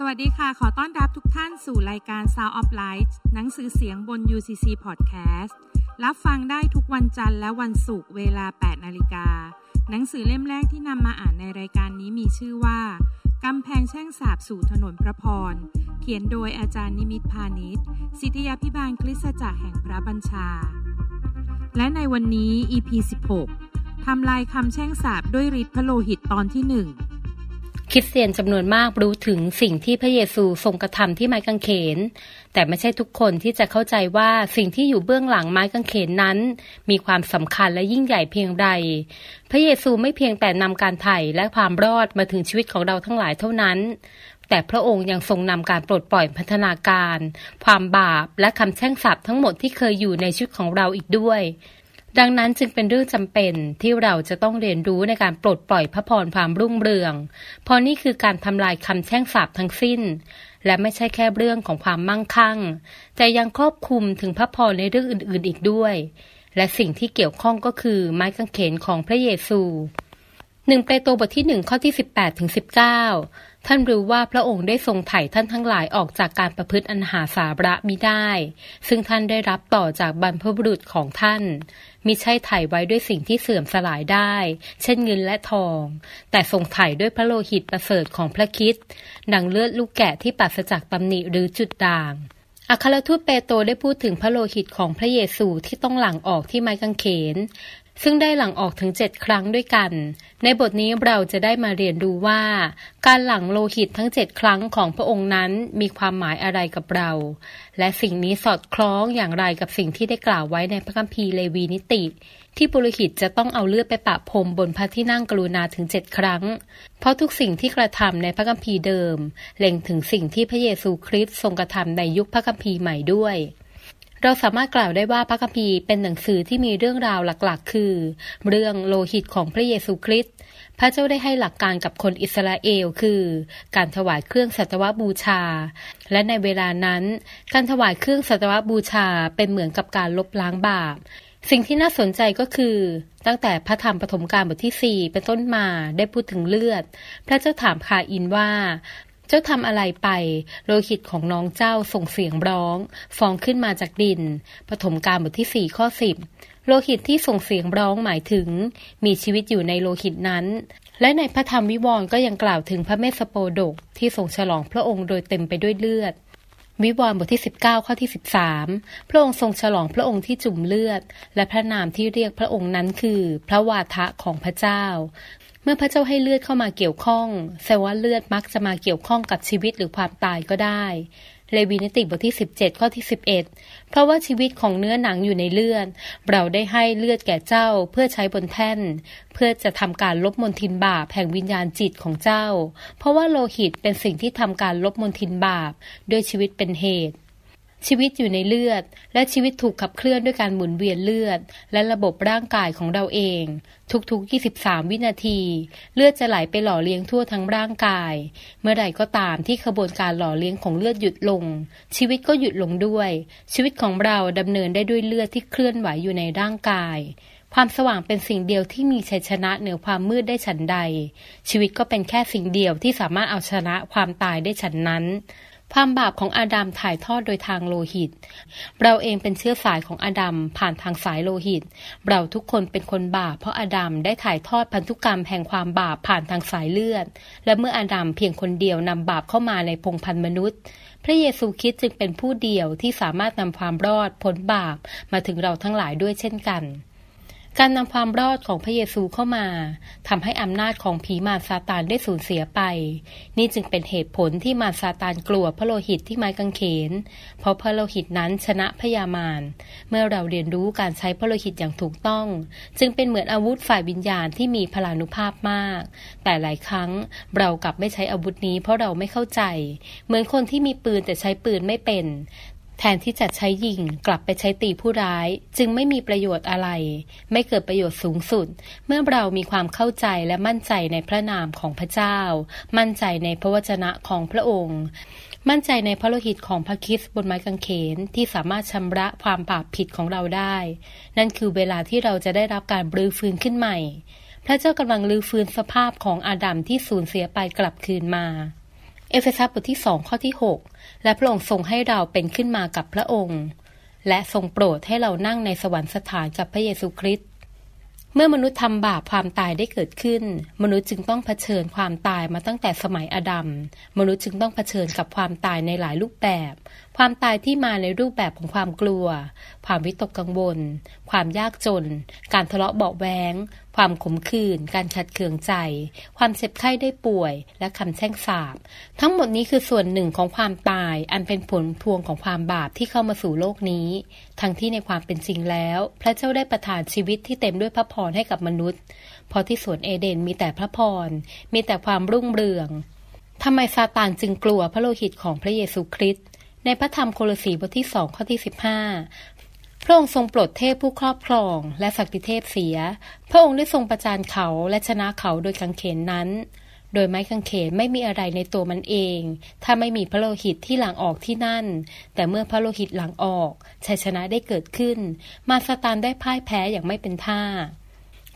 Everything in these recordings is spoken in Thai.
สวัสดีค่ะ ขอต้อนรับทุกท่านสู่รายการ Sound of Light หนังสือเสียงบน UCC Podcast รับฟังได้ทุกวันจันทร์และวันศุกร์เวลา 8 นาฬิกา หนังสือเล่มแรกที่นำมาอ่านในรายการนี้มีชื่อว่ากำแพงแช่งสาบสู่ถนนพระพร เขียนโดยอาจารย์นิมิตพาณิชย์สิทธยาพิบาลคริสตจักรแห่งพระบัญชา และในวันนี้ EP 16ทำลายคำแช่งสาบด้วยฤทธิ์พระโลหิตตอนที่หนึ่ง คริสเตียนจำนวนมากรู้ถึงสิ่งที่พระเยซูทรงกระทำที่ไม้กางเขน แต่ไม่ใช่ทุกคนที่จะเข้าใจว่าสิ่งที่อยู่เบื้องหลังไม้กางเขนนั้น มีความสำคัญและยิ่งใหญ่เพียงใด พระเยซูไม่เพียงแต่นำการไถ่และความรอดมาถึงชีวิตของเราทั้งหลายเท่านั้นแต่พระองค์ยังทรงนำการปลดปล่อยพัฒนาการ ความบาปและคำแช่งสาปทั้งหมดที่เคยอยู่ในชีวิตของเราอีกด้วย ดังนั้นจึงเป็นเรื่องจำเป็นที่เราจะต้องเรียนรู้ในการปลดปล่อยพระพรความรุ่งเรือง เพราะนี่คือการทำลายคำแช่งสาบทั้งสิ้น และไม่ใช่แค่เรื่องของความมั่งคั่ง แต่ยังครอบคลุมถึงพระพรในเรื่องอื่นๆอีกด้วย และสิ่งที่เกี่ยวข้องก็คือไม้กางเขนของพระเยซูหนึ่งเปโตรบทที่หนึ่งข้อที่สิบแปดถึงสิบเก้า ท่านรู้ว่าพระองค์ได้ทรงไถ่ท่านทั้งหลายออกจากการประพฤติอันหาสาระมิได้ ซึ่งท่านได้รับต่อจากบรรพบุรุษของท่าน มิใช่ไถ่ไว้ด้วยสิ่งที่เสื่อมสลายได้ เช่นเงินและทอง แต่ทรงไถ่ด้วยพระโลหิตประเสริฐของพระคิดดังเลือดลูกแกะที่ปราศจากตำหนิหรือจุดด่างอัครทูตเปโตรได้พูดถึงพระโลหิตของพระเยซูที่ต้องหลั่งออกที่ไม้กางเขน ซึ่งได้หลั่งออกถึงเจ็ดครั้งด้วยกัน ในบทนี้เราจะได้มาเรียนรู้ว่า การหลั่งโลหิตทั้งเจ็ดครั้งของพระองค์นั้นมีความหมายอะไรกับเรา และสิ่งนี้สอดคล้องอย่างไรกับสิ่งที่ได้กล่าวไว้ในพระคัมภีร์เลวีนิติ ที่ปุโรหิตจะต้องเอาเลือดไปปะพรมบนพระที่นั่งกรุณาถึงเจ็ดครั้ง เพราะทุกสิ่งที่กระทำในพระคัมภีร์เดิม เล็งถึงสิ่งที่พระเยซูคริสต์ทรงกระทำในยุคพระคัมภีร์ใหม่ด้วย เราสามารถกล่าวได้ว่าพระคัมภีร์เป็นหนังสือที่มีเรื่องราวหลักๆ คือ เรื่องโลหิตของพระเยซูคริสต์พระเจ้าได้ให้หลักการกับคนอิสราเอลคือ การถวายเครื่องสัตวบูชา และในเวลานั้น การถวายเครื่องสัตวบูชาเป็นเหมือนกับการลบล้างบาปสิ่งที่น่าสนใจก็คือ ตั้งแต่พระธรรมปฐมกาลบทที่ 4 เป็นต้นมาได้พูดถึงเลือด พระเจ้าถามคาอินว่า เจ้าทำอะไรไป โลหิตของน้องเจ้าส่งเสียงร้อง ฟองขึ้นมาจากดิน ปฐมกาลบทที่สี่ข้อสิบโลหิตที่ส่งเสียงร้องหมายถึง มีชีวิตอยู่ในโลหิตนั้น และในพระธรรมวิวรณ์ก็ยังกล่าวถึงพระเมสโปดกที่ทรงฉลองพระองค์โดยเต็มไปด้วยเลือด วิวรณ์บทที่ 19 ข้อที่ 13 พระองค์ทรงฉลองพระองค์ที่จุ่มเลือด และพระนามที่เรียกพระองค์นั้นคือ พระวาทะของพระเจ้า มื่อพระเจ้าให้เลือดเข้ามาเกี่ยวข้องแสดว่าเลือดมักจะมาเกี่ยวข้องกับชีวิตหรือความตายก็ได้เลวีนิติบทที่ 17 ข้อที่ 11 เพราะว่าชีวิตของเนื้อหนังอยู่ในเลือด เราได้ให้เลือดแก่เจ้าเพื่อใช้บนแท่น เพื่อจะทำการลบมนทินบาปแห่งวิญญาณจิตของเจ้า เพราะว่าโลหิตเป็นสิ่งที่ทำการลบมนทินบาปด้วยชีวิตเป็นเหตุ ชีวิตอยู่ในเลือด และชีวิตถูกขับเคลื่อนด้วยการหมุนเวียนเลือด และระบบร่างกายของเราเอง ทุกๆ 23 วินาที เลือดจะไหลไปหล่อเลี้ยงทั่วทั้งร่างกาย เมื่อใดก็ตามที่ขบวนการหล่อเลี้ยงของเลือดหยุดลง ชีวิตก็หยุดลงด้วย ชีวิตของเราดำเนินได้ด้วยเลือดที่เคลื่อนไหวอยู่ในร่างกายความสว่างเป็นสิ่งเดียวที่มีชัยชนะเหนือความมืดได้ฉันใด ชีวิตก็เป็นแค่สิ่งเดียวที่สามารถเอาชนะความตายได้ฉันนั้น ความบาปของอาดัมถ่ายทอดโดยทางโลหิต เราเองเป็นเชื้อสายของอาดัมผ่านทางสายโลหิต เราทุกคนเป็นคนบาปเพราะอาดัมได้ถ่ายทอดพันธุกรรมแห่งความบาปผ่านทางสายเลือด และเมื่ออาดัมเพียงคนเดียวนำบาปเข้ามาในพงพันธ์มนุษย์ พระเยซูคริสต์จึงเป็นผู้เดียวที่สามารถนำความรอดพ้นบาปมาถึงเราทั้งหลายด้วยเช่นกัน การนำความรอดของพระเยซูเข้ามาทำให้อำนาจของผีมารซาตานได้สูญเสียไป นี่จึงเป็นเหตุผลที่มารซาตานกลัวพระโลหิตที่ไม้กางเขน เพราะพระโลหิตนั้นชนะพยามาร เมื่อเราเรียนรู้การใช้พระโลหิตอย่างถูกต้อง จึงเป็นเหมือนอาวุธฝ่ายวิญญาณที่มีพลานุภาพมาก แต่หลายครั้งเรากลับไม่ใช้อาวุธนี้เพราะเราไม่เข้าใจ เหมือนคนที่มีปืนแต่ใช้ปืนไม่เป็น แทนที่จะใช้ยิงกลับไปใช้ตีผู้ร้าย จึงไม่มีประโยชน์อะไร ไม่เกิดประโยชน์สูงสุด เมื่อเรามีความเข้าใจและมั่นใจในพระนามของพระเจ้า มั่นใจในพระวจนะของพระองค์ มั่นใจในพระโลหิตของพระคิดบนไม้กางเขนที่สามารถชำระความบาปผิดของเราได้ นั่นคือเวลาที่เราจะได้รับการบรื้อฟื้นขึ้นใหม่ พระเจ้ากำลังลื้อฟื้นสภาพของอาดัมที่สูญเสียไปกลับคืนมา เอเฟซัสบทที่สองข้อที่ 6 และพระองค์ทรงให้เราเป็นขึ้นมากับพระองค์ และทรงโปรดให้เรานั่งในสวรรคสถานกับพระเยซูคริสต์เมื่อมนุษย์ทำบาปความตายได้เกิดขึ้น มนุษย์จึงต้องเผชิญความตายมาตั้งแต่สมัยอดัมมนุษย์จึงต้องเผชิญกับความตายในหลายรูปแบบ ความตายที่มาในรูปแบบของความกลัว ความวิตกกังวล ความยากจน การทะเลาะเบาแวงความขมขื่น การขัดเคืองใจ ความเจ็บไข้ได้ป่วย และคำแช่งสาบ ทั้งหมดนี้คือส่วนหนึ่งของความตาย อันเป็นผลพวงของความบาปที่เข้ามาสู่โลกนี้ ทั้งที่ในความเป็นจริงแล้ว พระเจ้าได้ประทานชีวิตที่เต็มด้วยพระพรให้กับมนุษย์ เพราะที่สวนเอเดนมีแต่พระพร มีแต่ความรุ่งเรืองทำไมซาตานจึงกลัวพระโลหิตของพระเยซูคริสต์ ในพระธรรมโคลสีบทที่สองข้อที่สิบห้าพระองค์ทรงปลดเทพผู้ครอบครองและศักดิเทพเสีย พระองค์ได้ทรงประจานเขาและชนะเขาโดยกังเขนนั้น โดยไม้กางเขนไม่มีอะไรในตัวมันเอง ถ้าไม่มีพระโลหิตที่หลังออกที่นั่น แต่เมื่อพระโลหิตหลังออกชัยชนะได้เกิดขึ้น มาสตานได้พ่ายแพ้อย่างไม่เป็นท่า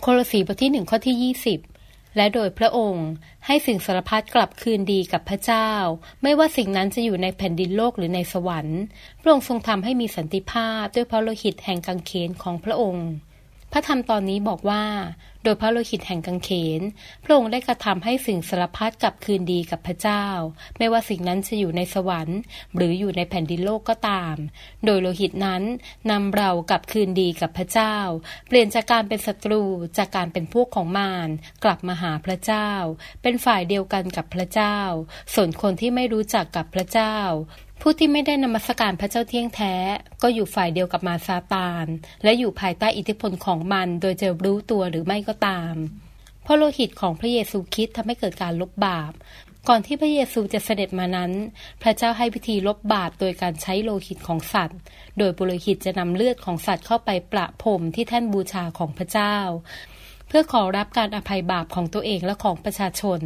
โคลสีบทที่หนึ่งข้อที่ยี่สิบ และโดยพระองค์ให้สิ่งสารพัดกลับคืนดีกับพระเจ้า ไม่ว่าสิ่งนั้นจะอยู่ในแผ่นดินโลกหรือในสวรรค์ พระองค์ทรงทำให้มีสันติภาพด้วยพระโลหิตแห่งกังเขนของพระองค์ พระธรรมตอนนี้บอกว่า โดยพระโลหิตแห่งกังเขน พระองค์ได้กระทำให้สิ่งสารพัดกลับคืนดีกับพระเจ้า ไม่ว่าสิ่งนั้นจะอยู่ในสวรรค์ หรืออยู่ในแผ่นดินโลกก็ตาม โดยโลหิตนั้นนำเรากลับคืนดีกับพระเจ้า เปลี่ยนจากการเป็นศัตรูจากการเป็นพวกของมารกลับมาหาพระเจ้า เป็นฝ่ายเดียวกันกับพระเจ้า ส่วนคนที่ไม่รู้จักกับพระเจ้า ผู้ที่ไม่ได้นมัสการพระเจ้าเที่ยงแท้ ก็อยู่ฝ่ายเดียวกับมาซาตาน และอยู่ภายใต้อิทธิพลของมัน โดยจะรู้ตัวหรือไม่ก็ตามเพราะโลหิตของพระเยซูคริสต์ทำให้เกิดการลบบาป ก่อนที่พระเยซูจะเสด็จมานั้น พระเจ้าให้วิธีลบบาปโดยการใช้โลหิตของสัตว์ โดยบุโรหิตจะนำเลือดของสัตว์เข้าไปประพรมที่แท่นบูชาของพระเจ้า เพื่อขอรับการอภัยบาปของตัวเองและของประชาชน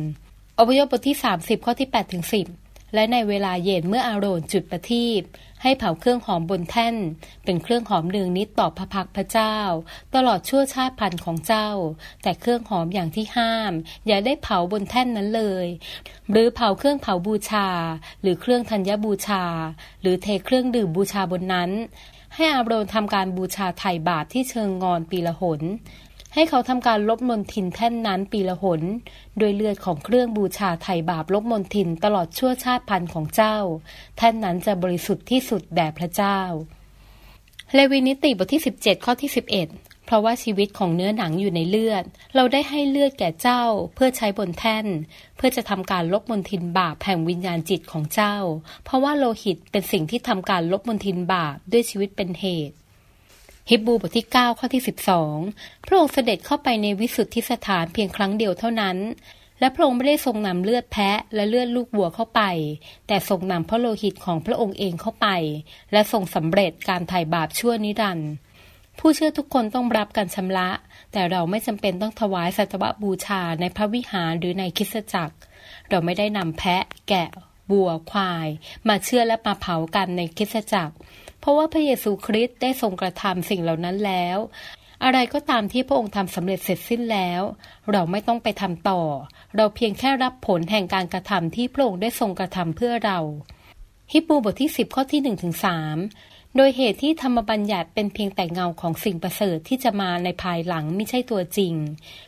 อพยพบทที่ 30 ข้อที่8ถึง10 และในเวลาเย็นเมื่ออาโรนจุดประทีปให้เผาเครื่องหอมบนแท่น เป็นเครื่องหอมเนืองนิดต่อพระพักพระเจ้า ตลอดชั่วชาติพันธุ์ของเจ้า แต่เครื่องหอมอย่างที่ห้าม อย่าได้เผาบนแท่นนั้นเลย หรือเผาเครื่องเผาบูชา หรือเครื่องธัญญบูชา หรือเทเครื่องดื่มบูชาบนนั้น ให้อาโรนทำการบูชาไถ่บาปที่เชิงงอนปีละหน ให้เขาทำการลบมนทินแท่นนั้นปีละหนโดยเลือดของเครื่องบูชาไถ่บาปลบมนทินตลอดชั่วชาติพันธุ์ของเจ้า แท่นนั้นจะบริสุทธิ์ที่สุดแด่พระเจ้า เลวีนิติบทที่ 17 ข้อที่ 11เพราะว่าชีวิตของเนื้อหนังอยู่ในเลือด เราได้ให้เลือดแก่เจ้าเพื่อใช้บนแท่น เพื่อจะทำการลบมนทินบาปแห่งวิญญาณจิตของเจ้า เพราะว่าโลหิตเป็นสิ่งที่ทำการลบมนทินบาปด้วยชีวิตเป็นเหตุ ฮิบบูบทที่ 9 ข้อที่ 12 พระองค์เสด็จเข้าไปในวิสุทธิสถานเพียงครั้งเดียวเท่านั้น และพระองค์ไม่ได้ทรงนำเลือดแพะและเลือดลูกวัวเข้าไป แต่ทรงนำพระโลหิตของพระองค์เองเข้าไป และทรงสำเร็จการไถ่บาปชั่วนิรันดร์ผู้เชื่อทุกคนต้องรับการชำระ แต่เราไม่จำเป็นต้องถวายสัตวบูชาในพระวิหารหรือในคิสจักร เราไม่ได้นำแพะ แกะบัวควาย มาเชื่อและมาเผากันในคิสจักร เพราะว่าพระเยซูคริสต์ได้ทรงกระทำสิ่งเหล่านั้นแล้ว อะไรก็ตามที่พระองค์ทำสำเร็จเสร็จสิ้นแล้ว เราไม่ต้องไปทำต่อ เราเพียงแค่รับผลแห่งการกระทำที่พระองค์ได้ทรงกระทำเพื่อเราฮิบูบทที่ 10 ข้อที่1ถึง3 โดยเหตุที่ธรรมบัญญัติเป็นเพียงแต่เงาของสิ่งประเสริฐที่จะมาในภายหลังไม่ใช่ตัวจริง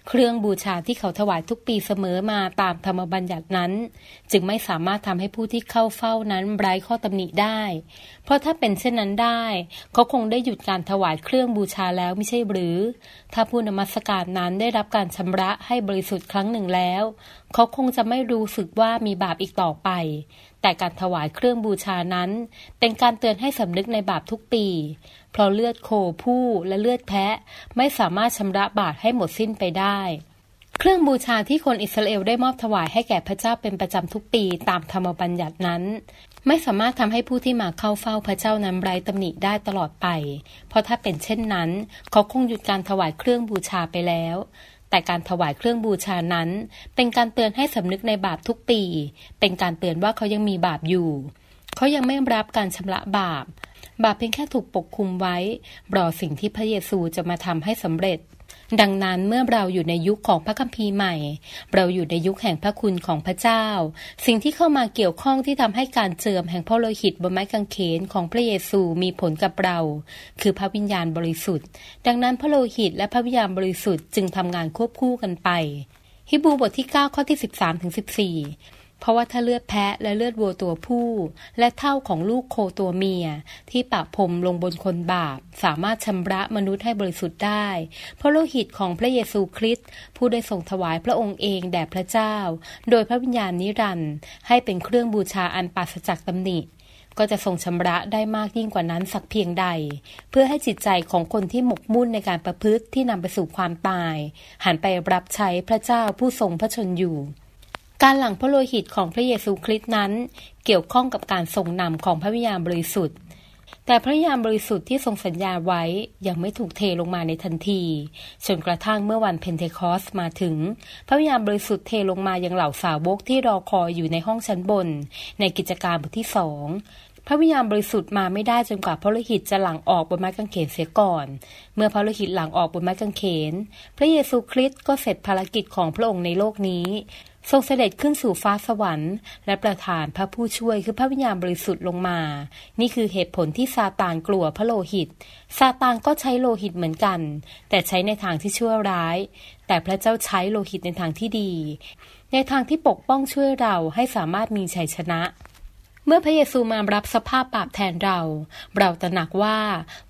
เครื่องบูชาที่เขาถวายทุกปีเสมอมาตามธรรมบัญญัตินั้น จึงไม่สามารถทำให้ผู้ที่เข้าเฝ้านั้นไร้ข้อตำหนิได้ เพราะถ้าเป็นเช่นนั้นได้เขาคงได้หยุดการถวายเครื่องบูชาแล้วไม่ใช่หรือ ถ้าผู้นมัสการนั้นได้รับการชำระให้บริสุทธิ์ครั้งหนึ่งแล้ว เขาคงจะไม่รู้สึกว่ามีบาปอีกต่อไป แต่การถวายเครื่องบูชานั้น เป็นการเตือนให้สำนึกในบาปทุกปี เพราะเลือดโคผู้และเลือดแพะไม่สามารถชำระบาปให้หมดสิ้นไปได้ เครื่องบูชาที่คนอิสราเอลได้มอบถวายให้แก่พระเจ้าเป็นประจำทุกปีตามธรรมบัญญัตินั้น ไม่สามารถทำให้ผู้ที่มาเข้าเฝ้าพระเจ้านั้นไร้ตำหนิได้ตลอดไป เพราะถ้าเป็นเช่นนั้น เขาคงหยุดการถวายเครื่องบูชาไปแล้ว แต่การถวายเครื่องบูชานั้น เป็นการเตือนให้สำนึกในบาปทุกปี เป็นการเตือนว่าเขายังมีบาปอยู่ เขายังไม่รับการชำระบาป บาปเพียงแค่ถูกปกคุมไว้รอสิ่งที่พระเยซูจะมาทำให้สำเร็จ ดังนั้นเมื่อเราอยู่ในยุคของพระคัมภีร์ใหม่ เราอยู่ในยุคแห่งพระคุณของพระเจ้า สิ่งที่เข้ามาเกี่ยวข้องที่ทำให้การเจิมแห่งพระโลหิตบนไม้กางเขนของพระเยซูมีผลกับเรา คือพระวิญญาณบริสุทธิ์ ดังนั้นพระโลหิตและพระวิญญาณบริสุทธิ์จึงทำงานควบคู่กันไปฮิบูบทที่ 9 ข้อที่ 13ถึง เพราะว่าถ้าเลือดแพะและเลือดวัวตัวผู้ และเท่าของลูกโคตัวเมีย ที่ปะพรมลงบนคนบาป สามารถชำระมนุษย์ให้บริสุทธิ์ได้ เพราะโลหิตของพระเยซูคริสต์ผู้ได้ทรงถวายพระองค์เองแด่พระเจ้า โดยพระวิญญาณนิรันดร์ให้เป็นเครื่องบูชาอันปราศจากตำหนิก็จะทรงชำระได้มากยิ่งกว่านั้นสักเพียงใด เพื่อให้จิตใจของคนที่หมกมุ่นในการประพฤติที่นำไปสู่ความตาย หันไปรับใช้พระเจ้าผู้ทรงพระชนอยู่ การหลั่งพระโลหิตของพระเยซูคริสต์นั้น เกี่ยวข้องกับการทรงนำของพระวิญญาณบริสุทธิ์ แต่พระวิญญาณบริสุทธิ์ที่ทรงสัญญาไว้ยังไม่ถูกเทลงมาในทันทีจนกระทั่งเมื่อวันเพนเทคอสมาถึง พระวิญญาณบริสุทธิ์เทลงมายังเหล่าสาวกที่รอคอยอยู่ในห้องชั้นบน ในกิจการบทที่สองพระวิญญาณบริสุทธิ์มาไม่ได้จนกว่าพระโลหิตจะหลั่งออกบนไม้กางเขนเสียก่อน เมื่อพระโลหิตหลั่งออกบนไม้กางเขน พระเยซูคริสต์ก็เสร็จภารกิจของพระองค์ในโลกนี้ ทรงเสด็จขึ้นสู่ฟ้าสวรรค์ และประทานพระผู้ช่วยคือพระวิญญาณบริสุทธิ์ลงมา นี่คือเหตุผลที่ซาตานกลัวพระโลหิต ซาตานก็ใช้โลหิตเหมือนกัน แต่ใช้ในทางที่ชั่วร้าย แต่พระเจ้าใช้โลหิตในทางที่ดี ในทางที่ปกป้องช่วยเราให้สามารถมีชัยชนะ เมื่อพระเยซูมารับสภาพบาปแทนเรา เราตระหนักว่า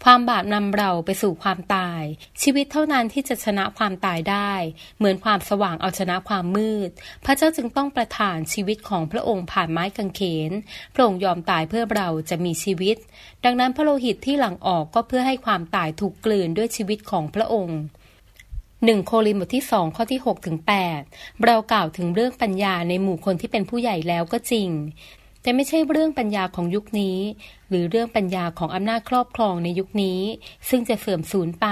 ความบาปนำเราไปสู่ความตาย ชีวิตเท่านั้นที่จะชนะความตายได้ เหมือนความสว่างเอาชนะความมืด พระเจ้าจึงต้องประทานชีวิตของพระองค์ผ่านไม้กางเขน พระองค์ยอมตายเพื่อเราจะมีชีวิต ดังนั้นพระโลหิตที่หลั่งออกก็เพื่อให้ความตายถูกกลืนด้วยชีวิตของพระองค์หนึ่งโคลินบทที่สองข้อที่6ถึง8เรากล่าวถึงเรื่องปัญญาในหมู่คนที่เป็นผู้ใหญ่แล้วก็จริง แต่ไม่ใช่เรื่องปัญญาของยุคนี้ หรือเรื่องปัญญาของอำนาจครอบครองในยุคนี้ ซึ่งจะเสื่อมสูญไป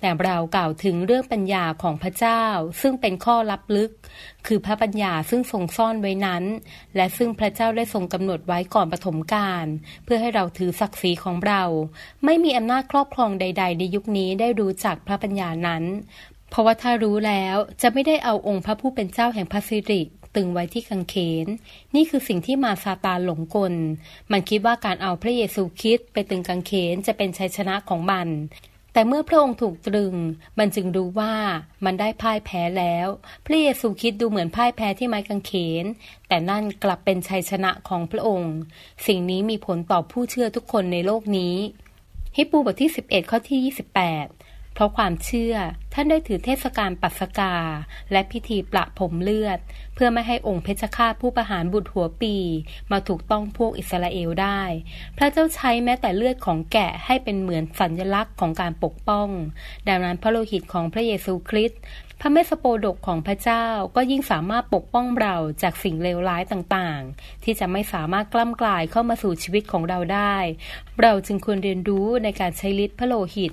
แต่เรากล่าวถึงเรื่องปัญญาของพระเจ้า ซึ่งเป็นข้อลับลึก คือพระปัญญาซึ่งทรงซ่อนไว้นั้น และซึ่งพระเจ้าได้ทรงกำหนดไว้ก่อนปฐมกาลเพื่อให้เราถือศักดิ์ศรีของเรา ไม่มีอำนาจครอบครองใด ๆ ในยุคนี้ได้รู้จักพระปัญญานั้น เพราะว่าถ้ารู้แล้วจะไม่ได้เอาองค์พระผู้เป็นเจ้าแห่งพระสิริ ตึงไว้ที่กังเขน นี่คือสิ่งที่มาซาตานหลงกล มันคิดว่าการเอาพระเยซูคริสต์ไปตึงกังเขนจะเป็นชัยชนะของมันแต่เมื่อพระองค์ถูกตรึง มันจึงรู้ว่ามันได้พ่ายแพ้แล้ว พระเยซูคริสต์ดูเหมือนพ่ายแพ้ที่ไม้กางเขน แต่นั่นกลับเป็นชัยชนะของพระองค์ สิ่งนี้มีผลต่อผู้เชื่อทุกคนในโลกนี้ ฮิปูบทที่ 11 ข้อที่ 28 เพราะความเชื่อท่านได้ถือเทศกาลปัสกา และพิธีประผมเลือด เพื่อไม่ให้องค์เพชฌฆาตผู้ประหารบุตรหัวปี มาถูกต้องพวกอิสราเอลได้ พระเจ้าใช้แม้แต่เลือดของแกะให้เป็นเหมือนสัญลักษณ์ของการปกป้อง ดังนั้นพระโลหิตของพระเยซูคริสต์พระเมสโปดกของพระเจ้าก็ยิ่งสามารถปกป้องเราจากสิ่งเลวร้ายต่างๆ ที่จะไม่สามารถกล้ำกลายเข้ามาสู่ชีวิตของเราได้ เราจึงควรเรียนรู้ในการใช้ฤทธิ์พระโลหิต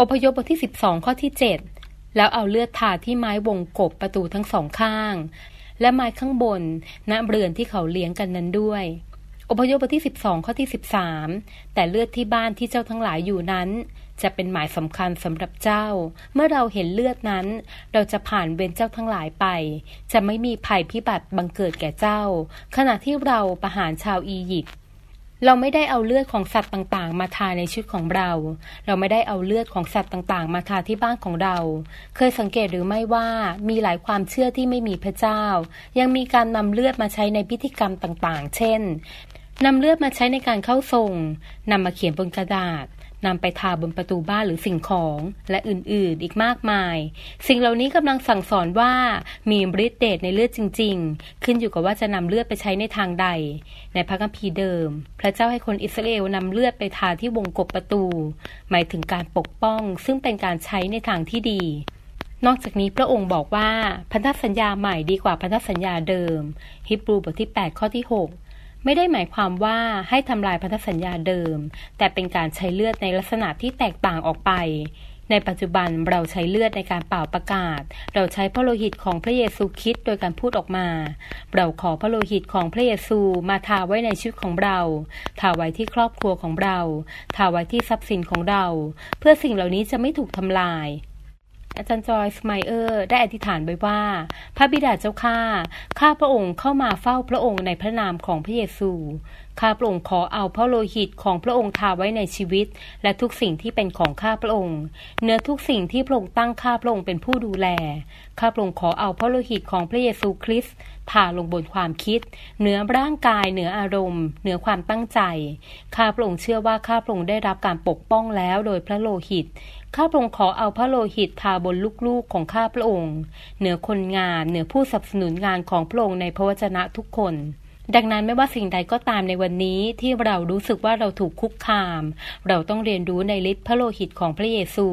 อพยพบทที่ 12 ข้อที่ 7 แล้วเอาเลือดทาที่ไม้วงกบประตูทั้งสองข้าง และไม้ข้างบนณเรือนที่เขาเลี้ยงกันนั้นด้วย อพยพบทที่ 12 ข้อที่ 13 แต่เลือดที่บ้านที่เจ้าทั้งหลายอยู่นั้น จะเป็นหมายสำคัญสำหรับเจ้า เมื่อเราเห็นเลือดนั้น เราจะผ่านเวรเจ้าทั้งหลายไป จะไม่มีภัยพิบัติบังเกิดแก่เจ้า ขณะที่เราประหารชาวอียิปต์ เราไม่ได้เอาเลือดของสัตว์ต่างๆ มาทาในชุดของเรา เราไม่ได้เอาเลือดของสัตว์ต่างๆ มาทาที่บ้านของเรา เคยสังเกตหรือไม่ว่ามีหลายความเชื่อที่ไม่มีพระเจ้า ยังมีการนำเลือดมาใช้ในพิธีกรรมต่างๆ เช่นนำเลือดมาใช้ในการเข้าทรงนำมาเขียนบนกระดาษ นำไปทาบนประตูบ้านหรือสิ่งของและอื่นๆ อีกมากมาย สิ่งเหล่านี้กำลังสั่งสอนว่ามีฤทธิ์เดชในเลือดจริง ๆ ขึ้นอยู่กับว่าจะนำเลือดไปใช้ในทางใด ในพระคัมภีร์เดิม พระเจ้าให้คนอิสราเอลนำเลือดไปทาที่วงกบประตู หมายถึงการปกป้อง ซึ่งเป็นการใช้ในทางที่ดีนอกจากนี้พระองค์บอกว่าพันธสัญญาใหม่ดีกว่าพันธสัญญาเดิม ฮิบรูบทที่ 8 ข้อที่ 6 ไม่ได้หมายความว่าให้ทำลายพันธสัญญาเดิม แต่เป็นการใช้เลือดในลักษณะที่แตกต่างออกไป ในปัจจุบันเราใช้เลือดในการเป่าประกาศ เราใช้พระโลหิตของพระเยซูคริสต์โดยการพูดออกมา เราขอพระโลหิตของพระเยซูมาทาไว้ในชีวิตของเรา ทาไว้ที่ครอบครัวของเรา ทาไว้ที่ทรัพย์สินของเรา เพื่อสิ่งเหล่านี้จะไม่ถูกทำลาย อาจารย์จอยสไมเออร์ได้อธิษฐานไว้ว่า พระบิดาเจ้าข้าข้าพระองค์เข้ามาเฝ้าพระองค์ในพระนามของพระเยซู ข้าพระองค์ขอเอาพระโลหิตของพระองค์ทาไว้ในชีวิต และทุกสิ่งที่เป็นของข้าพระองค์เนื้อทุกสิ่งที่พระองค์ตั้งข้าพระองค์เป็นผู้ดูแล ข้าพระองค์ขอเอาพระโลหิตของพระเยซูคริสต์ทาลงบนความคิดเหนือร่างกายเหนืออารมณ์เหนือความตั้งใจ ข้าพระองค์เชื่อว่าข้าพระองค์ได้รับการปกป้องแล้วโดยพระโลหิตข้าพระองค์ขอเอาพระโลหิตทาบนลูกๆของข้าพระองค์ เหนือคนงานเหนือผู้สนับสนุนงานของพระองค์ในพระวจนะทุกคน ดังนั้นไม่ว่าสิ่งใดก็ตามในวันนี้ที่เรารู้สึกว่าเราถูกคุกคาม เราต้องเรียนรู้ในฤทธิ์พระโลหิตของพระเยซู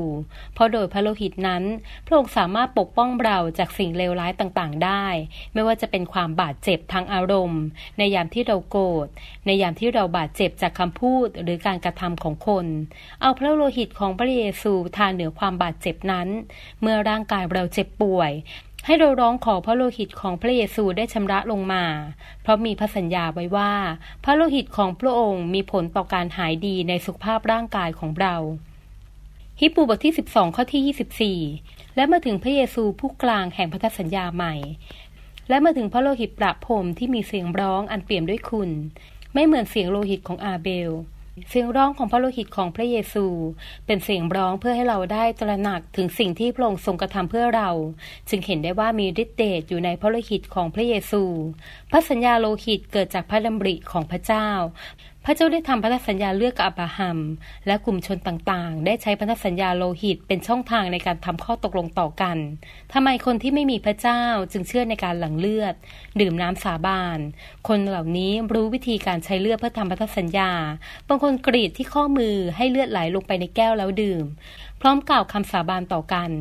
เพราะโดยพระโลหิตนั้น พระองค์สามารถปกป้องเราจากสิ่งเลวร้ายต่างๆ ได้ ไม่ว่าจะเป็นความบาดเจ็บทางอารมณ์ ในยามที่เราโกรธในยามที่เราบาดเจ็บจากคำพูดหรือการกระทำของคน เอาพระโลหิตของพระเยซูทาเหนือความบาดเจ็บนั้น เมื่อร่างกายเราเจ็บป่วย ให้เราร้องขอพระโลหิตของพระเยซูได้ชำระลงมา เพราะมีพระสัญญาไว้ว่า พระโลหิตของพระองค์มีผลต่อการหายดีในสุขภาพร่างกายของเราฮิปูบทที่ 12 ข้อที่ 24 และมาถึงพระเยซูผู้กลางแห่งพันธสัญญาใหม่ และมาถึงพระโลหิตประพรมที่มีเสียงร้องอันเปี่ยมด้วยคุณ ไม่เหมือนเสียงโลหิตของอาเบล เสียงร้องของพระโลหิตของพระเยซู เป็นเสียงร้องเพื่อให้เราได้ตระหนักถึงสิ่งที่พระองค์ทรงกระทำเพื่อเรา จึงเห็นได้ว่ามีฤทธิ์เดชอยู่ในพระโลหิตของพระเยซู พระสัญญาโลหิตเกิดจากพระดำริของพระเจ้า พระเจ้าได้ทำพันธสัญญาเลือกกับอับราฮัม และกลุ่มชนต่างๆ ได้ใช้พันธสัญญาโลหิตเป็นช่องทางในการทำข้อตกลงต่อกันทำไมคนที่ไม่มีพระเจ้าจึงเชื่อในการหลั่งเลือด ดื่มน้ำสาบาน คนเหล่านี้รู้วิธีการใช้เลือดเพื่อทำพันธสัญญา บางคนกรีดที่ข้อมือให้เลือดไหลลงไปในแก้วแล้วดื่ม พร้อมกล่าวคำสาบานต่อกัน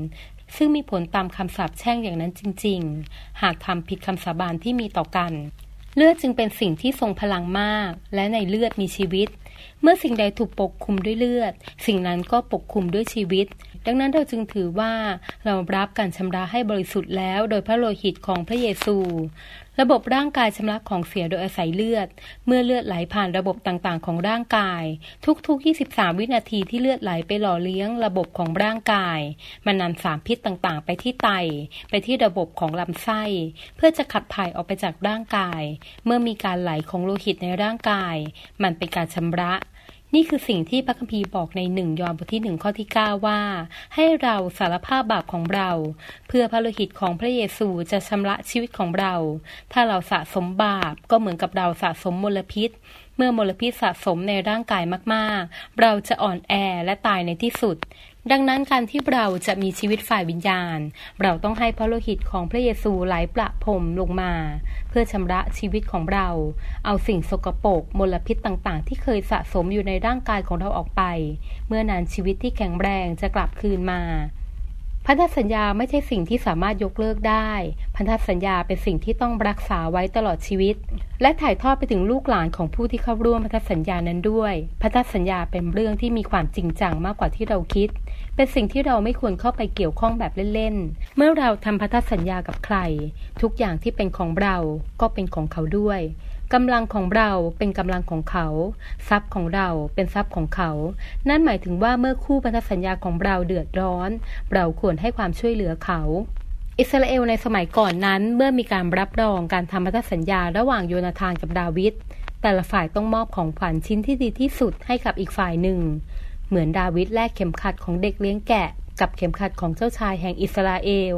ซึ่งมีผลตามคำสาปแช่งอย่างนั้นจริง ๆ หากทำผิดคำสาบานที่มีต่อกัน เลือดจึงเป็นสิ่งที่ทรงพลังมาก และในเลือดมีชีวิต เมื่อสิ่งใดถูกปกคลุมด้วยเลือด สิ่งนั้นก็ปกคลุมด้วยชีวิต ดังนั้นเราจึงถือว่าเรารับการชำระให้บริสุทธิ์แล้ว โดยพระโลหิตของพระเยซู ระบบร่างกายชำระของเสียโดยอาศัยเลือด เมื่อเลือดไหลผ่านระบบต่างๆ ของร่างกาย ทุกๆ 23 วินาทีที่เลือดไหลไปหล่อเลี้ยงระบบของร่างกาย มันนำสารพิษต่างๆ ไปที่ไต ไปที่ระบบของลำไส้ เพื่อจะขับถ่ายออกไปจากร่างกาย เมื่อมีการไหลของโลหิตในร่างกาย มันเป็นการชำระ นี่คือสิ่งที่พระคัมภีร์บอกในหนึ่งยอห์นบทที่หนึ่งข้อที่ 9 ว่า ให้เราสารภาพบาปของเรา เพื่อพระโลหิตของพระเยซูจะชำระชีวิตของเรา ถ้าเราสะสมบาปก็เหมือนกับเราสะสมมลพิษ เมื่อมลพิษสะสมในร่างกายมากๆ เราจะอ่อนแอและตายในที่สุด ดังนั้นการที่เราจะมีชีวิตฝ่ายวิญญาณ เราต้องให้พระโลหิตของพระเยซูไหลประพรมลงมา เพื่อชำระชีวิตของเรา เอาสิ่งสกปรกมลพิษต่างๆ ที่เคยสะสมอยู่ในร่างกายของเราออกไป เมื่อนานชีวิตที่แข็งแรงจะกลับคืนมา พันธสัญญาไม่ใช่สิ่งที่สามารถยกเลิกได้ พันธสัญญาเป็นสิ่งที่ต้องรักษาไว้ตลอดชีวิต และถ่ายทอดไปถึงลูกหลานของผู้ที่เข้าร่วมพันธสัญญานั้นด้วย พันธสัญญาเป็นเรื่องที่มีความจริงจังมากกว่าที่เราคิด เป็นสิ่งที่เราไม่ควรเข้าไปเกี่ยวข้องแบบเล่นๆ เมื่อเราทำพันธสัญญากับใคร ทุกอย่างที่เป็นของเราก็เป็นของเขาด้วย กำลังของเราเป็นกำลังของเขา ทรัพย์ของเราเป็นทรัพย์ของเขา นั่นหมายถึงว่าเมื่อคู่พันธสัญญาของเราเดือดร้อน เราควรให้ความช่วยเหลือเขาอิสราเอลในสมัยก่อนนั้นเมื่อมีการรับรองการทำพันธสัญญาระหว่างโยนาธานกับดาวิดแต่ละฝ่ายต้องมอบของขวัญชิ้นที่ดีที่สุดให้กับอีกฝ่ายหนึ่ง เหมือนดาวิดแลกเข็มขัดของเด็กเลี้ยงแกะ กับเข็มขัดของเจ้าชายแห่งอิสราเอล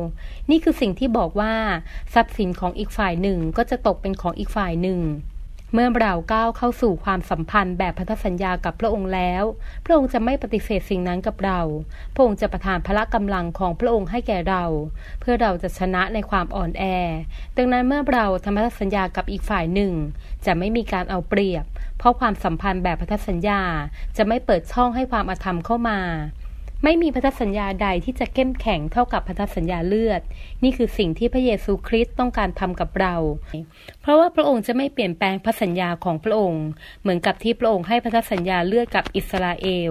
นี่คือสิ่งที่บอกว่าทรัพย์สินของอีกฝ่ายหนึ่งก็จะตกเป็นของอีกฝ่ายหนึ่ง เมื่อเราก้าวเข้าสู่ความสัมพันธ์แบบพันธสัญญากับพระองค์แล้ว พระองค์จะไม่ปฏิเสธสิ่งนั้นกับเรา พระองค์จะประทานพละกำลังของพระองค์ให้แก่เรา เพื่อเราจะชนะในความอ่อนแอ ดังนั้นเมื่อเราทำพันธสัญญากับอีกฝ่ายหนึ่ง จะไม่มีการเอาเปรียบ เพราะความสัมพันธ์แบบพันธสัญญาจะไม่เปิดช่องให้ความอาธรรมเข้ามา ไม่มีพันธสัญญาใดที่จะเข้มแข็งเท่ากับพันธสัญญาเลือด นี่คือสิ่งที่พระเยซูคริสต์ต้องการทำกับเรา เพราะว่าพระองค์จะไม่เปลี่ยนแปลงพันธสัญญาของพระองค์ เหมือนกับที่พระองค์ให้พันธสัญญาเลือดกับอิสราเอล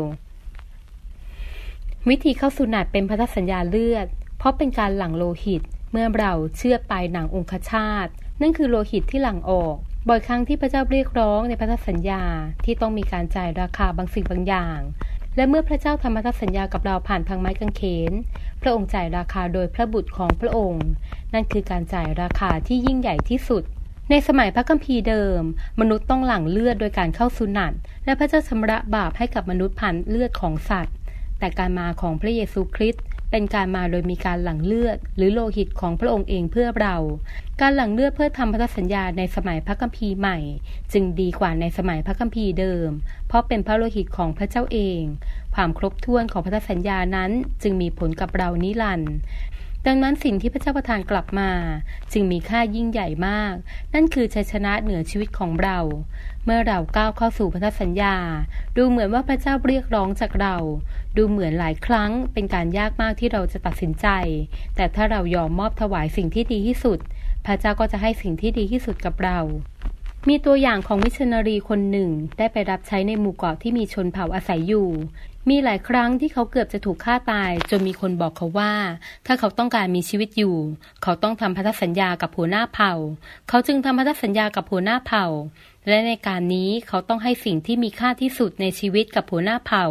วิธีเข้าสุนัตเป็นพันธสัญญาเลือด เพราะเป็นการหลั่งโลหิต เมื่อเราเชื่อปลายหนังองคชาตนั่นคือโลหิตที่หลั่งออกบ่อยครั้งที่พระเจ้าเรียกร้องในพันธสัญญาที่ต้องมีการจ่ายราคาบางสิ่งบางอย่าง และเมื่อพระเจ้าทำพัตสัญญากับเราผ่านทางไม้กางเขน พระองค์จ่ายราคาโดยพระบุตรของพระองค์ นั่นคือการจ่ายราคาที่ยิ่งใหญ่ที่สุด ในสมัยพระคัมภีร์เดิม มนุษย์ต้องหลั่งเลือดโดยการเข้าสุนัตและพระเจ้าชำระบาปให้กับมนุษย์ผ่านเลือดของสัตว์ แต่การมาของพระเยซูคริสต์ เป็นการมาโดยมีการหลั่งเลือด หรือโลหิตของพระองค์เองเพื่อเรา การหลั่งเลือดเพื่อทำพันธสัญญาในสมัยพระคัมภีร์ใหม่ จึงดีกว่าในสมัยพระคัมภีร์เดิม เพราะเป็นพระโลหิตของพระเจ้าเอง ความครบถ้วนของพันธสัญญานั้นจึงมีผลกับเรานิรันดร์ ดังนั้นสิ่งที่พระเจ้าประทานกลับมา จึงมีค่ายิ่งใหญ่มาก นั่นคือชัยชนะเหนือชีวิตของเรา เมื่อเราก้าวเข้าสู่พันธสัญญา ดูเหมือนว่าพระเจ้าเรียกร้องจากเรา ดูเหมือนหลายครั้งเป็นการยากมากที่เราจะตัดสินใจ แต่ถ้าเรายอมมอบถวายสิ่งที่ดีที่สุด พระเจ้าก็จะให้สิ่งที่ดีที่สุดกับเรามีตัวอย่างของมิชชันนารีคนหนึ่งได้ไปรับใช้ในหมู่เกาะที่มีชนเผ่าอาศัยอยู่ มีหลายครั้งที่เขาเกือบจะถูกฆ่าตาย จนมีคนบอกเขาว่า ถ้าเขาต้องการมีชีวิตอยู่ เขาต้องทำพันธสัญญากับหัวหน้าเผ่า เขาจึงทำพันธสัญญากับหัวหน้าเผ่า และในการนี้เขาต้องให้สิ่งที่มีค่าที่สุดในชีวิตกับหัวหน้าเผ่า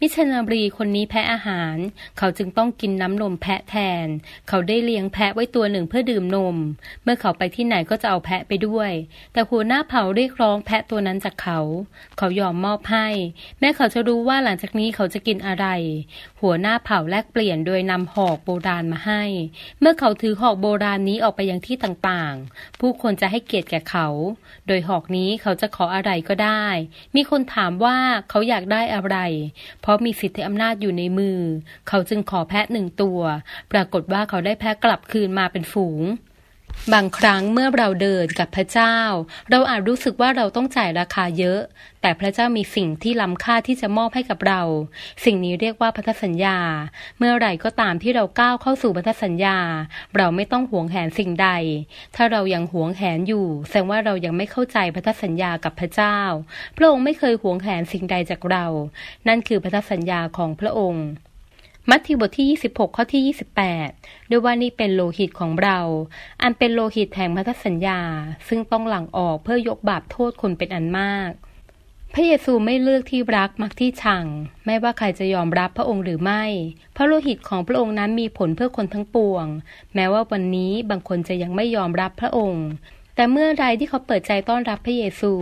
มิชนารีคนนี้แพ้อาหาร เขาจึงต้องกินน้ำนมแพะแทน เขาได้เลี้ยงแพะไว้ตัวหนึ่งเพื่อดื่มนม เมื่อเขาไปที่ไหนก็จะเอาแพะไปด้วย แต่หัวหน้าเผ่าเรียกร้องแพะตัวนั้นจากเขา เขายอมมอบให้ แม้เขาจะรู้ว่าหลังจากนี้เขาจะกินอะไร หัวหน้าเผ่าแลกเปลี่ยนโดยนำหอกโบราณมาให้ เมื่อเขาถือหอกโบราณนี้ออกไปยังที่ต่างๆ ผู้คนจะให้เกียรติแก่เขา โดยหอกนี้เขาจะขออะไรก็ได้ มีคนถามว่าเขาอยากได้อะไรเพราะมีสิทธิอำนาจอยู่ในมือ เขาจึงขอแพะหนึ่งตัว ปรากฏว่าเขาได้แพะกลับคืนมาเป็นฝูง บางครั้งเมื่อเราเดินกับพระเจ้า เราอาจรู้สึกว่าเราต้องจ่ายราคาเยอะ แต่พระเจ้ามีสิ่งที่ล้ำค่าที่จะมอบให้กับเรา สิ่งนี้เรียกว่าพันธสัญญา เมื่อไหร่ก็ตามที่เราก้าวเข้าสู่พันธสัญญา เราไม่ต้องหวงแหนสิ่งใด ถ้าเรายังหวงแหนอยู่แสดงว่าเรายังไม่เข้าใจพันธสัญญากับพระเจ้า พระองค์ไม่เคยหวงแหนสิ่งใดจากเรา นั่นคือพันธสัญญาของพระองค์ มัทธิวบทที่ 26 ข้อที่ 28 ด้วยว่านี่เป็นโลหิตของเรา อันเป็นโลหิตแห่งพันธสัญญา ซึ่งต้องหลั่งออกเพื่อยกบาปโทษคนเป็นอันมาก พระเยซูไม่เลือกที่รักมักที่ชัง ไม่ว่าใครจะยอมรับพระองค์หรือไม่ พระโลหิตของพระองค์นั้นมีผลเพื่อคนทั้งปวง แม้ว่าวันนี้บางคนจะยังไม่ยอมรับพระองค์ แต่เมื่อใดที่เขาเปิดใจต้อนรับพระเยซู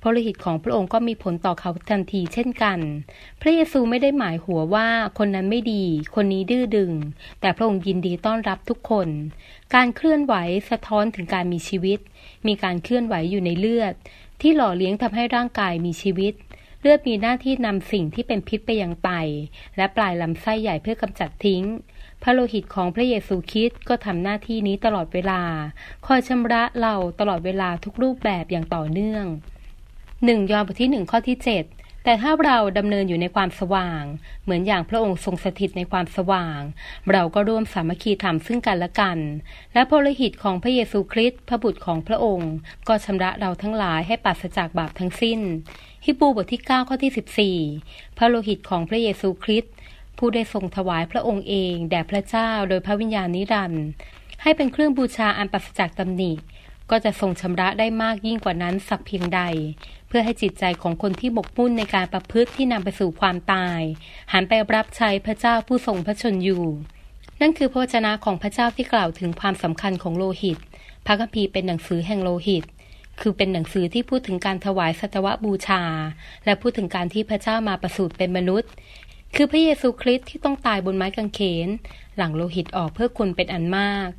พระฤทธิ์ของพระองค์ก็มีผลต่อเขาทันทีเช่นกัน พระเยซูไม่ได้หมายหัวว่าคนนั้นไม่ดี คนนี้ดื้อดึง แต่พระองค์ยินดีต้อนรับทุกคน การเคลื่อนไหวสะท้อนถึงการมีชีวิต มีการเคลื่อนไหวอยู่ในเลือด ที่หล่อเลี้ยงทำให้ร่างกายมีชีวิตเลือดมีหน้าที่นำสิ่งที่เป็นพิษไปยังไต และปลายลำไส้ใหญ่เพื่อกำจัดทิ้ง พระโลหิตของพระเยซูคริสต์ก็ทำหน้าที่นี้ตลอดเวลา คอยชำระเราตลอดเวลาทุกรูปแบบอย่างต่อเนื่องหนึ่งยอห์นบทที่หนึ่งข้อที่เจ็ดแต่ถ้าเราดำเนินอยู่ในความสว่าง เหมือนอย่างพระองค์ทรงสถิตในความสว่าง เราก็ร่วมสามัคคีธรรมซึ่งกันและกัน และพระโลหิตของพระเยซูคริสต์พระบุตรของพระองค์ ก็ชำระเราทั้งหลายให้ปราศจากบาปทั้งสิ้นฮิบูบทที่ 9 ข้อที่ 14 พระโลหิตของพระเยซูคริสต์ ผู้ได้ทรงถวายพระองค์เองแด่พระเจ้าโดยพระวิญญาณนิรันดร์ให้เป็นเครื่องบูชาอันปราศจากตำหนิ ก็จะทรงชำระได้มากยิ่งกว่านั้นสักเพียงใด เพื่อให้จิตใจของคนที่บกมุ่นในการประพฤติที่นำไปสู่ความตาย หันไปรับใช้พระเจ้าผู้ทรงพระชนอยู่ นั่นคือพระเจนะของพระเจ้าที่กล่าวถึงความสำคัญของโลหิต พระคัมภีร์เป็นหนังสือแห่งโลหิตคือเป็นหนังสือที่พูดถึงการถวายสัตวบูชา และพูดถึงการที่พระเจ้ามาประสูติเป็นมนุษย์ คือพระเยซูคริสต์ที่ต้องตายบนไม้กางเขน หลังโลหิตออกเพื่อคนเป็นอันมาก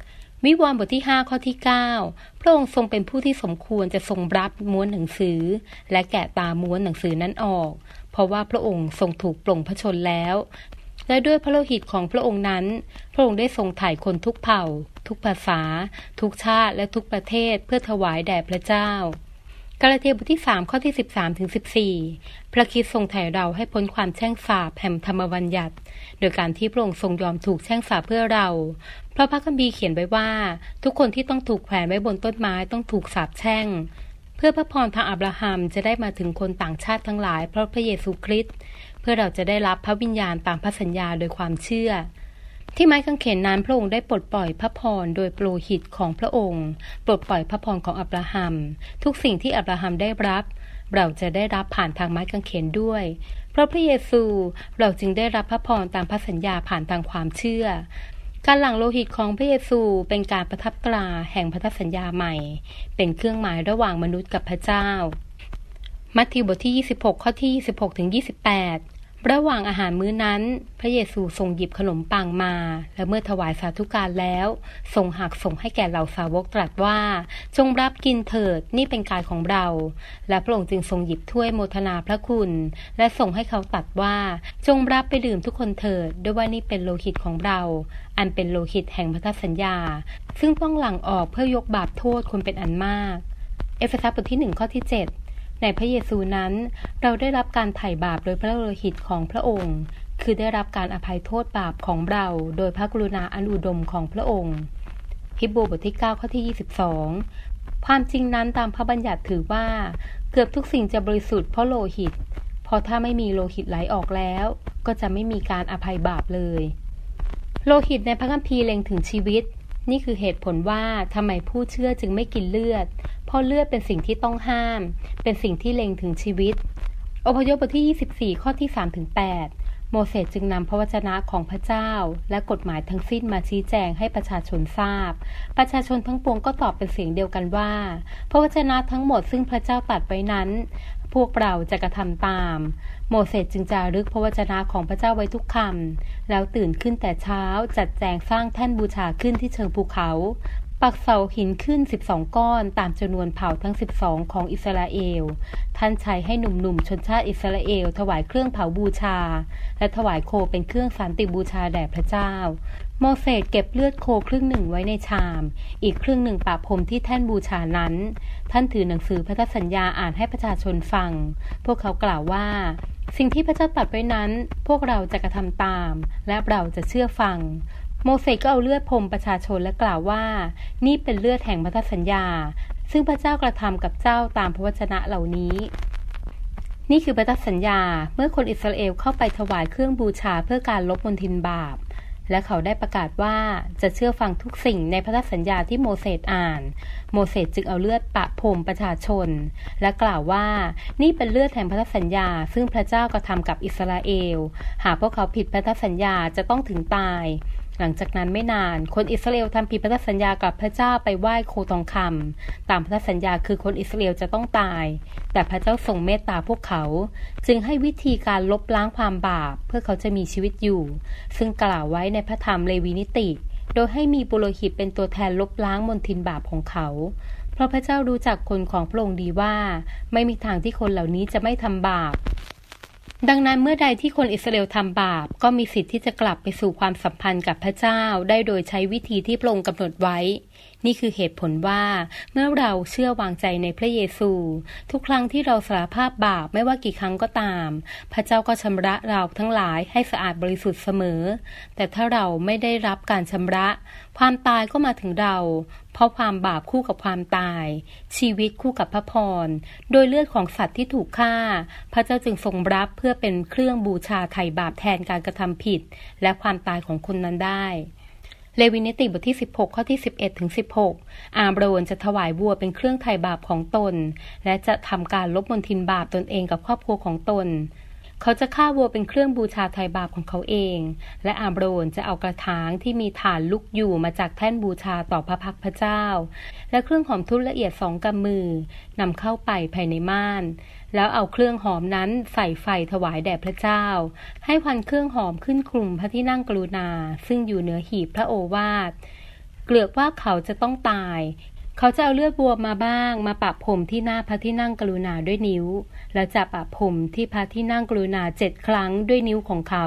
วิวรณ์บทที่ 5 ข้อที่ 9 พระองค์ทรงเป็นผู้ที่สมควรจะทรงรับม้วนหนังสือ และแกะตาม้วนหนังสือนั้นออก เพราะว่าพระองค์ทรงถูกปลงพระชนแล้ว และด้วยพระโลหิตของพระองค์นั้น พระองค์ได้ทรงถ่ายคนทุกเผ่า ทุกภาษา ทุกชาติและทุกประเทศเพื่อถวายแด่พระเจ้า กาลาเทียบทที่ 3 ข้อที่ 13ถึง14 พระคิดทรงไถ่เราให้พ้นความแช่งสาปแห่งธรรมบัญญัติ โดยการที่พระองค์ทรงยอมถูกแช่งสาปเพื่อเรา เพราะพระคัมภีร์เขียนไว้ว่า ทุกคนที่ต้องถูกแขวนไว้บนต้นไม้ต้องถูกสาปแช่ง เพื่อพระพรทางอับราฮัมจะได้มาถึงคนต่างชาติทั้งหลาย เพราะพระเยซูคริสต์เพื่อเราจะได้รับพระวิญญาณตามพระสัญญาโดยความเชื่อ ที่ไม้กางเขนนั้นพระองค์ได้ปลดปล่อยพระพรโดยโปรหิตของพระองค์ ปลดปล่อยพระพรของอับราฮัม ทุกสิ่งที่อับราฮัมได้รับ เราจะได้รับผ่านทางไม้กางเขนด้วย เพราะพระเยซูเราจึงได้รับพระพรตามพระสัญญาผ่านทางความเชื่อ การหลั่งโลหิตของพระเยซูเป็นการประทับตราแห่งพันธสัญญาใหม่ เป็นเครื่องหมายระหว่างมนุษย์กับพระเจ้า มัทธิวบทที่ 26 ข้อที่ 26ถึง28 ระหว่างอาหารมื้อนั้น พระเยซูทรงหยิบขนมปังมา และเมื่อถวายสาธุการแล้ว ทรงหักส่งให้แก่เหล่าสาวกตรัสว่า จงรับกินเถิดนี่เป็นกายของเรา และพระองค์จึงทรงหยิบถ้วยโมทนาพระคุณ และส่งให้เขาตัดว่า จงรับไปดื่มทุกคนเถิด ด้วยว่านี่เป็นโลหิตของเรา อันเป็นโลหิตแห่งพันธสัญญา ซึ่งต้องหลั่งออกเพื่อยกบาปโทษคนเป็นอันมาก เอเฟซัสบทที่หนึ่งข้อที่ 7 ในพระเยซูนั้น เราได้รับการไถ่บาปโดยพระโลหิตของพระองค์ คือได้รับการอภัยโทษบาปของเราโดยพระกรุณาอันอุดมของพระองค์ฮิบูบทที่9ข้อที่ 22 ความจริงนั้นตามพระบัญญัติถือว่า เกือบทุกสิ่งจะบริสุทธิ์เพราะโลหิต เพราะถ้าไม่มีโลหิตไหลออกแล้ว ก็จะไม่มีการอภัยบาปเลย โลหิตในพระคัมภีร์เล็งถึงชีวิต นี่คือเหตุผลว่าทำไมผู้เชื่อจึงไม่กินเลือด ราะเลือดเป็นสิ่งที่ต้องห้าม เป็นสิ่งที่เล็งถึงชีวิต อพยพบทที่ 24 ข้อที่3ถึง8โมเสสจึงนำพระวจนะของพระเจ้า และกฎหมายทั้งสิ้นมาชี้แจงให้ประชาชนทราบ ประชาชนทั้งปวงก็ตอบเป็นเสียงเดียวกันว่า พระวจนะทั้งหมดซึ่งพระเจ้าตัดไว้นั้นพวกเราจะกระทำตาม โมเสสจึงจารึกพระวจนะของพระเจ้าไว้ทุกคำ แล้วตื่นขึ้นแต่เช้าจัดแจงสร้างแท่นบูชาขึ้นที่เชิงภูเขา ปักเสาหินขึ้น 12 ก้อนตามจำนวนเผ่าทั้ง 12 ของอิสราเอล ท่านใช้ให้หนุ่มๆ ชนชาติอิสราเอล ถวายเครื่องเผาบูชา และถวายโคเป็นเครื่องสันติบูชาแด่พระเจ้า โมเสสเก็บเลือดโคครึ่งหนึ่งไว้ในชาม อีกครึ่งหนึ่งปะพรมที่แท่นบูชานั้น ท่านถือหนังสือพันธสัญญาอ่านให้ประชาชนฟัง พวกเขากล่าวว่าสิ่งที่พระเจ้าตัดไว้นั้น พวกเราจะกระทำตาม และเราจะเชื่อฟัง โมเสสก็เอาเลือดพรมประชาชนและกล่าวว่า นี่เป็นเลือดแห่งพันธสัญญา ซึ่งพระเจ้ากระทำกับเจ้าตามพระวจนะเหล่านี้ นี่คือพันธสัญญาเมื่อคนอิสราเอลเข้าไปถวายเครื่องบูชาเพื่อการลบมนทินบาป และเขาได้ประกาศว่าจะเชื่อฟังทุกสิ่งในพันธสัญญาที่โมเสสอ่าน โมเสสจึงเอาเลือดปะพรมประชาชน และกล่าวว่านี่เป็นเลือดแห่งพันธสัญญา ซึ่งพระเจ้ากระทำกับอิสราเอล หากพวกเขาผิดพันธสัญญาจะต้องถึงตาย หลังจากนั้นไม่นาน คนอิสราเอลทำผิดพันธสัญญากับพระเจ้าไปไหว้โคทองคำตามพันธสัญญาคือคนอิสราเอลจะต้องตาย แต่พระเจ้าทรงเมตตาพวกเขา จึงให้วิธีการลบล้างความบาปเพื่อเขาจะมีชีวิตอยู่ ซึ่งกล่าวไว้ในพระธรรมเลวีนิติ โดยให้มีบุโรหิตเป็นตัวแทนลบล้างมลทินบาปของเขาเพราะพระเจ้ารู้จักคนของพระองค์ดีว่า ไม่มีทางที่คนเหล่านี้จะไม่ทำบาป ดังนั้นเมื่อใดที่คนอิสราเอลทำบาป ก็มีสิทธิ์ที่จะกลับไปสู่ความสัมพันธ์กับพระเจ้า ได้โดยใช้วิธีที่พระองค์กำหนดไว้นี่คือเหตุผลว่าเมื่อเราเชื่อวางใจในพระเยซู ทุกครั้งที่เราสารภาพบาปไม่ว่ากี่ครั้งก็ตาม พระเจ้าก็ชำระเราทั้งหลายให้สะอาดบริสุทธิ์เสมอ แต่ถ้าเราไม่ได้รับการชำระ ความตายก็มาถึงเรา เพราะความบาปคู่กับความตาย ชีวิตคู่กับพระพร โดยเลือดของสัตว์ที่ถูกฆ่า พระเจ้าจึงทรงรับเพื่อเป็นเครื่องบูชาไถ่บาปแทนการกระทำผิด และความตายของคนนั้นได้ เลวินิติบทที่ 16 ข้อที่ 11ถึง16 อาบรนจะถวายวัวเป็นเครื่องไถ่บาปของตน และจะทำการลบมนทินบาปตนเองกับครอบครัวของตน เขาจะฆ่าวัวเป็นเครื่องบูชาไถ่บาปของเขาเอง และอาบรนจะเอากระถางที่มีฐานลุกอยู่มาจากแท่นบูชาต่อพระพักพระเจ้า และเครื่องหอมทุละเอียดสองกำมือนำเข้าไปภายในม่าน แล้วเอาเครื่องหอมนั้นใส่ไฟถวายแด่พระเจ้า ให้ควันเครื่องหอมขึ้นคลุมพระที่นั่งกรุณา ซึ่งอยู่เหนือหีบพระโอวาทเกลือกว่าเขาจะต้องตาย เขาจะเอาเลือดบัวมาบ้าง มาปะผมที่หน้าพระที่นั่งกรุณาด้วยนิ้ว และจะปะผมที่พระที่นั่งกรุณาเจ็ดครั้งด้วยนิ้วของเขา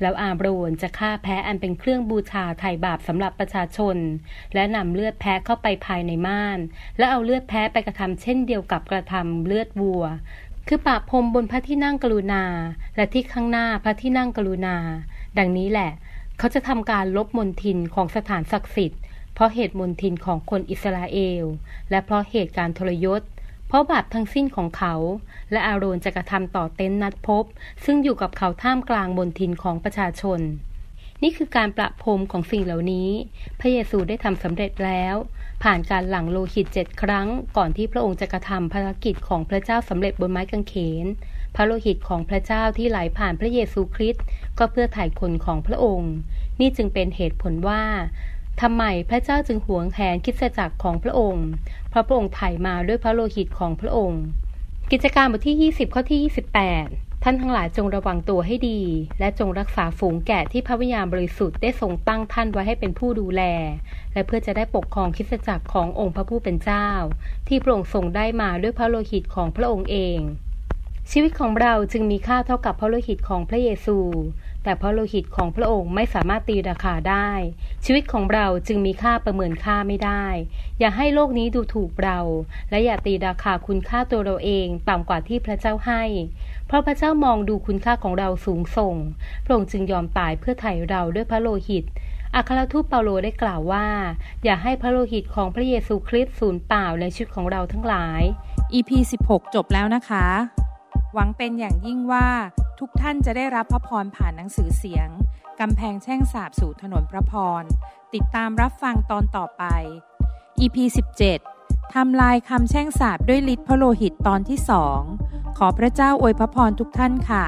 แล้วอาบรวนจะฆ่าแพะอันเป็นเครื่องบูชาไถ่บาปสำหรับประชาชน และนำเลือดแพะเข้าไปภายในม่าน และเอาเลือดแพะไปกระทำเช่นเดียวกับกระทำเลือดวัวคือปะพรมบนพระที่นั่งกรุณา และที่ข้างหน้าพระที่นั่งกรุณา ดังนี้แหละ เขาจะทำการลบมนทินของสถานศักดิ์สิทธิ์เพราะเหตุมนทินของคนอิสราเอล และเพราะเหตุการทรยศ เพราะบาปทั้งสิ้นของเขา และอาโรนจะกระทำต่อเต็นท์นัดพบ ซึ่งอยู่กับเขาท่ามกลางมนทินของประชาชน นี่คือการประพรมของสิ่งเหล่านี้ พระเยซูได้ทำสำเร็จแล้ว ผ่านการหลั่งโลหิตเจ็ดครั้ง ก่อนที่พระองค์จะกระทำภารกิจของพระเจ้าสำเร็จบนไม้กางเขน พระโลหิตของพระเจ้าที่ไหลผ่านพระเยซูคริสต์ก็เพื่อไถ่คนของพระองค์ นี่จึงเป็นเหตุผลว่าทำไมพระเจ้าจึงหวงแหนคิดจักรของพระองค์ เพราะพระองค์ไถ่มาด้วยพระโลหิตของพระองค์ กิจการบทที่ 20 ข้อที่ 28 ท่านทั้งหลายจงระวังตัวให้ดี และจงรักษาฝูงแกะที่พระวิญญาณบริสุทธิ์ได้ทรงตั้งท่านไว้ให้เป็นผู้ดูแล และเพื่อจะได้ปกครองคิดจักรขององค์พระผู้เป็นเจ้า ที่พระองค์ทรงได้มาด้วยพระโลหิตของพระองค์เองชีวิตของเราจึงมีค่าเท่ากับพระโลหิตของพระเยซู แต่พระโลหิตของพระองค์ไม่สามารถตีราคาได้ ชีวิตของเราจึงมีค่าประเมินค่าไม่ได้ อย่าให้โลกนี้ดูถูกเรา และอย่าตีราคาคุณค่าตัวเราเองต่ำกว่าที่พระเจ้าให้ เพราะพระเจ้ามองดูคุณค่าของเราสูงส่ง พระองค์จึงยอมตายเพื่อไถ่เราด้วยพระโลหิตอัครทูตเปาโลได้กล่าวว่า อย่าให้พระโลหิตของพระเยซูคริสต์สูญเปล่าในชีวิตของเราทั้งหลาย EP 16 จบแล้วนะคะ หวังเป็นอย่างยิ่งว่าทุกท่านจะได้รับพระพรผ่านหนังสือเสียง กำแพงแช่งสาบสู่ถนนพระพร ติดตามรับฟังตอนต่อไป EP 17ทำลายคำแช่งสาบด้วยฤทธิ์พระโลหิตตอนที่สองขอพระเจ้าอวยพระพรทุกท่านค่ะ